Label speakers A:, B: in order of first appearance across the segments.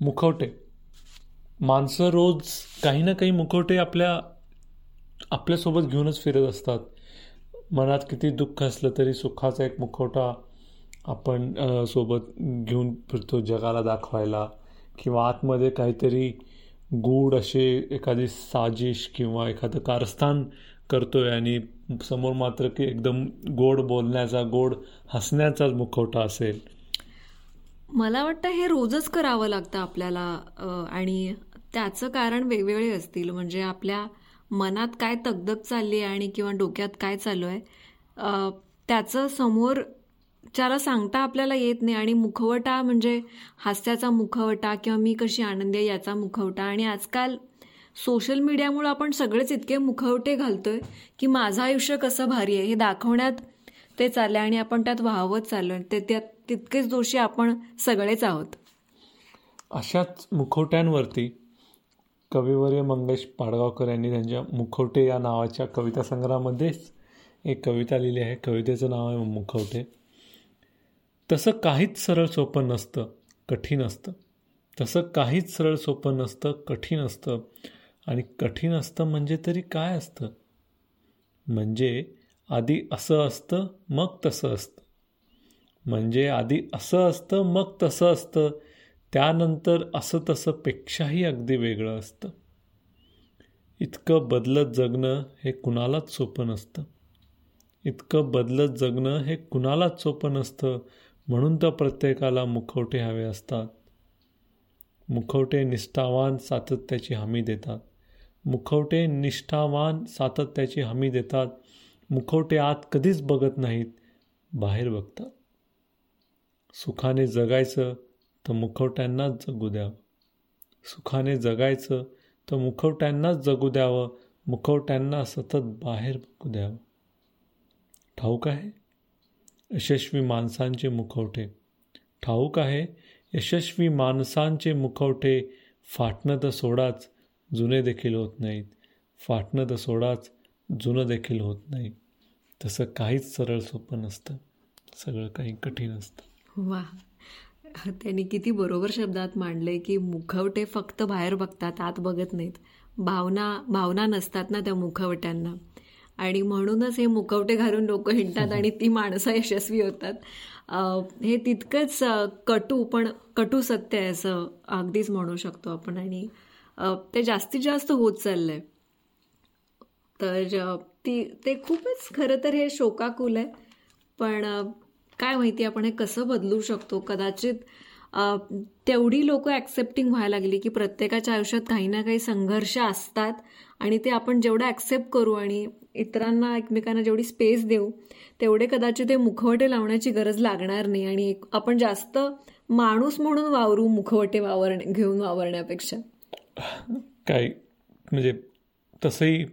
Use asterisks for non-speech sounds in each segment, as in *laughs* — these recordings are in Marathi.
A: मुखवटे. माणसं रोज काही ना काही मुखवटे आपल्या आपल्यासोबत घेऊनच फिरत असतात. मनात किती दुःख असलं तरी सुखाचा एक मुखवटा आपण सोबत घेऊन फिरतो जगाला दाखवायला. किंवा आतमध्ये काहीतरी गूढ असे एखादी साजिश किंवा एखादं कारस्थान करतो आहे आणि समोर मात्र की एकदम गोड बोलण्याचा गोड हसण्याचाच मुखवटा असेल.
B: मला वाटतं हे रोजच करावं लागतं आपल्याला आणि त्याचं कारण वेगवेगळे असतील. म्हणजे आपल्या मनात काय तगदग चालली आहे आणि किंवा डोक्यात काय चालू आहे त्याचं समोर ज्याला सांगता आपल्याला येत नाही. आणि मुखवटा म्हणजे हास्याचा मुखवटा किंवा मी कशी आनंदी आहे याचा मुखवटा. आणि आजकाल सोशल मीडियामुळे आपण सगळेच इतके मुखवटे घालतोय की माझं आयुष्य कसं भारी आहे हे दाखवण्यात ते चालले आणि आपण त्यात वाहवत चाललो ते त्यात तितकेच दोषी आपण सगळेच आहोत.
A: अशाच मुखवट्यांवरती कविवर्य मंगेश पाडगावकर यांनी त्यांच्या मुखवटे या नावाच्या कविता संग्रहामध्येच एक कविता लिहिली आहे. कवितेचं नाव आहे मुखवटे. तसं काहीच सरळ सोपं नसतं कठीण असतं. तसं काहीच सरळ सोपं नसतं कठीण असतं. आणि कठीण असतं म्हणजे तरी काय असतं? म्हणजे आधी असं असतं मग तसं असतं. म्हणजे आधी असं असतं मग तसं असतं. त्यानंतर असं तसं पेक्षाही अगदी वेगळं असतं. इतकं बदलत जगणं हे कुणालाच सोपं नसतं. इतकं बदलत जगणं हे कुणालाच सोपं नसतं. म्हणून तर प्रत्येकाला मुखवटे हवे असतात. मुखवटे निष्ठावान सातत्याची हमी देतात. मुखवटे निष्ठावान सातत्याची हमी देतात. मुखवटे आत कधीच बघत नाहीत बाहेर बघतात. सुखाने जगायचं तर मुखवट्यांनाच जगू द्यावं. सुखाने जगायचं तर मुखवट्यांनाच जगू द्यावं मुखवट्यांना सतत बाहेर बघू द्यावं. ठाऊक आहे? यशस्वी माणसांचे मुखवटे. ठाऊक आहे? यशस्वी माणसांचे मुखवटे फाटणं तर सोडाच जुने देखील होत नाहीत. फाटणं तर सोडाच जुनं देखील होत नाही तसं काहीच सरळ सोपं नसतं. सगळं काही कठीण असतं.
B: वा. त्यांनी किती बरोबर शब्दात मांडले की मुखवटे फक्त बाहेर बघतात आत बघत नाहीत. भावना भावना नसतात ना त्या मुखवट्यांना. आणि म्हणूनच हे मुखवटे घालून लोक हिंडतात आणि ती माणसं यशस्वी होतात. हे तितकंच कटू पण कटू सत्य आहे असं अगदीच म्हणू शकतो आपण. आणि ते जास्तीत जास्त होत चाललंय. तर ती ते खूपच खरं तर हे शोकाकुल आहे. पण काय माहिती आपण हे कसं बदलू शकतो? कदाचित तेवढी लोक ॲक्सेप्टिंग व्हायला लागली की प्रत्येकाच्या आयुष्यात काही ना काही संघर्ष असतात आणि ते आपण जेवढं ॲक्सेप्ट करू आणि इतरांना एकमेकांना जेवढी स्पेस देऊ तेवढे कदाचित ते मुखवटे लावण्याची गरज लागणार नाही आणि आपण जास्त माणूस म्हणून वावरू मुखवटे वावर घेऊन वावरण्यापेक्षा.
A: काय म्हणजे तसंही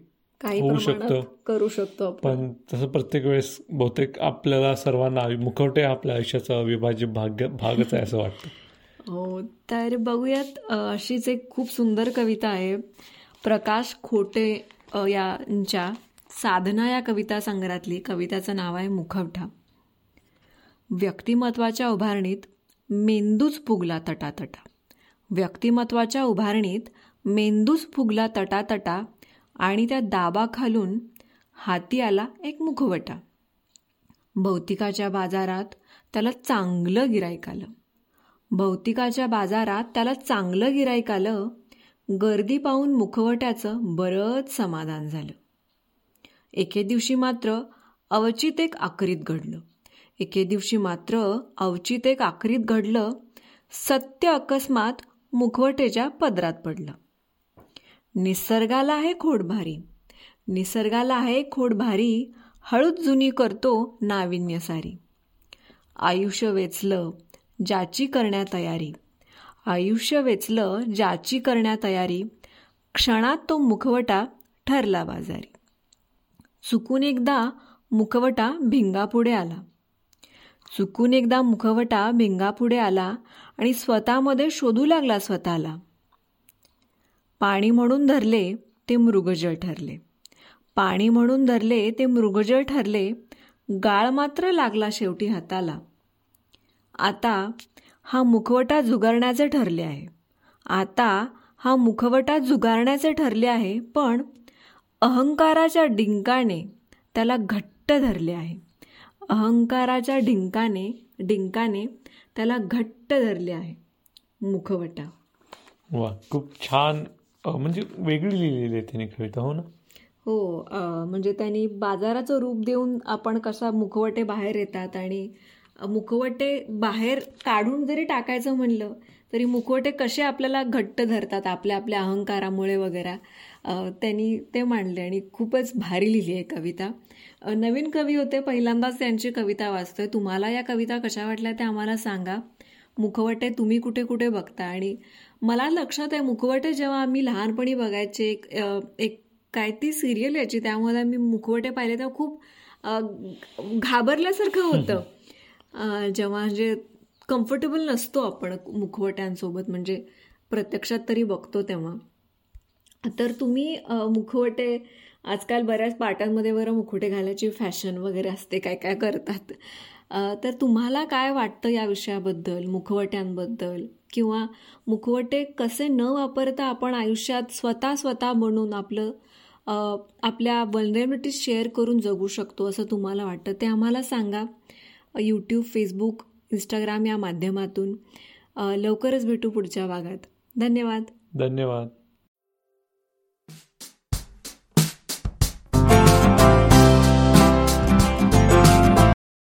A: होऊ शकतं.
B: करू शकतो
A: पण तसं प्रत्येक वेळेस बहुतेक आपल्याला सर्वांना मुखवटे आपल्या आयुष्याचा अविभाज्य भाग्य भागच आहे असं वाटतं. *laughs*
B: हो तर बघूयात अशीच एक खूप सुंदर कविता आहे. प्रकाश खोटे यांच्या साधना या कविता संग्रहातली. कविताचं नाव आहे मुखवठा व्यक्तिमत्वाच्या उभारणीत मेंदूच फुगला तटातटा. व्यक्तिमत्वाच्या उभारणीत मेंदूच फुगला तटातटा आणि त्या दाबा खालून हाती आला एक मुखवटा. भौतिकाच्या बाजारात त्याला चांगलं गिरायक आलं. भौतिकाच्या बाजारात त्याला चांगलं गिरायक आलं गर्दी पाहून मुखवट्याचं बरंच समाधान झालं. एके दिवशी मात्र अवचित एक आकरीत घडलं. एके दिवशी मात्र अवचित एक आकरीत घडलं सत्य अकस्मात मुखवटेच्या पदरात पडलं. निसर्गाला आहे खोड भारी निसर्गाला आहे खोड भारी हळूच जुनी करतो नाविन्य सारी आयुष्य वेचलं ज्याची करण्या तयारी. आयुष्य वेचलं ज्याची करण्या तयारी. क्षणात तो मुखवटा ठरला बाजारी. चुकून एकदा मुखवटा भिंगापुढे आला. चुकून एकदा मुखवटा भिंगापुढे आला आणि स्वतःमध्ये शोधू लागला स्वतःला. पाणी म्हणून धरले ते मृगजळ ठरले. पाणी म्हणून धरले ते मृगजळ ठरले. गाळ मात्र लागला शेवटी हाताला. आता हा मुखवटा जुगारण्याचे ठरले आहे. आता हा मुखवटा जुगारण्याचे ठरले आहे पण अहंकाराच्या डिंकाने त्याला घट्ट धरले आहे. अहंकाराच्या डिंकाने डिंकाने त्याला घट्ट धरले आहे. मुखवटा.
A: वा खूप छान म्हणजे वेगळी लिहिलेली आहे त्याने कविता हो ना?
B: हो म्हणजे त्यांनी बाजाराचं रूप देऊन आपण कसा मुखवटे बाहेर येतात आणि मुखवटे बाहेर काढून जरी टाकायचं म्हणलं तरी मुखवटे कसे आपल्याला घट्ट धरतात आपल्या आपल्या अहंकारामुळे वगैरे त्यांनी ते मांडले आणि खूपच भारी लिहिली आहे कविता. नवीन कवी होते पहिल्यांदाच त्यांची कविता वाचतोय. तुम्हाला या कविता कशा वाटल्या त्या आम्हाला सांगा. मुखवटे तुम्ही कुठे कुठे बघता आणि मला लक्षात आहे मुखवटे जेव्हा आम्ही लहानपणी बघायचे एक एक काय ती सिरियल यायची त्यामध्ये आम्ही मुखवटे पाहिले तेव्हा खूप घाबरल्यासारखं होतं. जेव्हा म्हणजे कम्फर्टेबल नसतो आपण मुखवट्यांसोबत म्हणजे प्रत्यक्षात तरी बघतो तेव्हा. तर तुम्ही मुखवटे आजकाल बऱ्याच पार्ट्यांमध्ये बरं मुखवटे घालायची फॅशन वगैरे असते काय काय करतात. तर तुम्हाला काय वाटतं या विषयाबद्दल मुखवट्यांबद्दल? किंवा मुखवटे कसे न वापरता आपण आयुष्यात स्वतः स्वतः म्हणून आपलं आपल्या वल्नरेबिलिटी शेअर करून जगू शकतो असं तुम्हाला वाटतं? ते आम्हाला सांगा. यूट्यूब फेसबुक इंस्टाग्राम या माध्यमातून. लवकरच भेटू पुढच्या भागात. धन्यवाद.
A: धन्यवाद.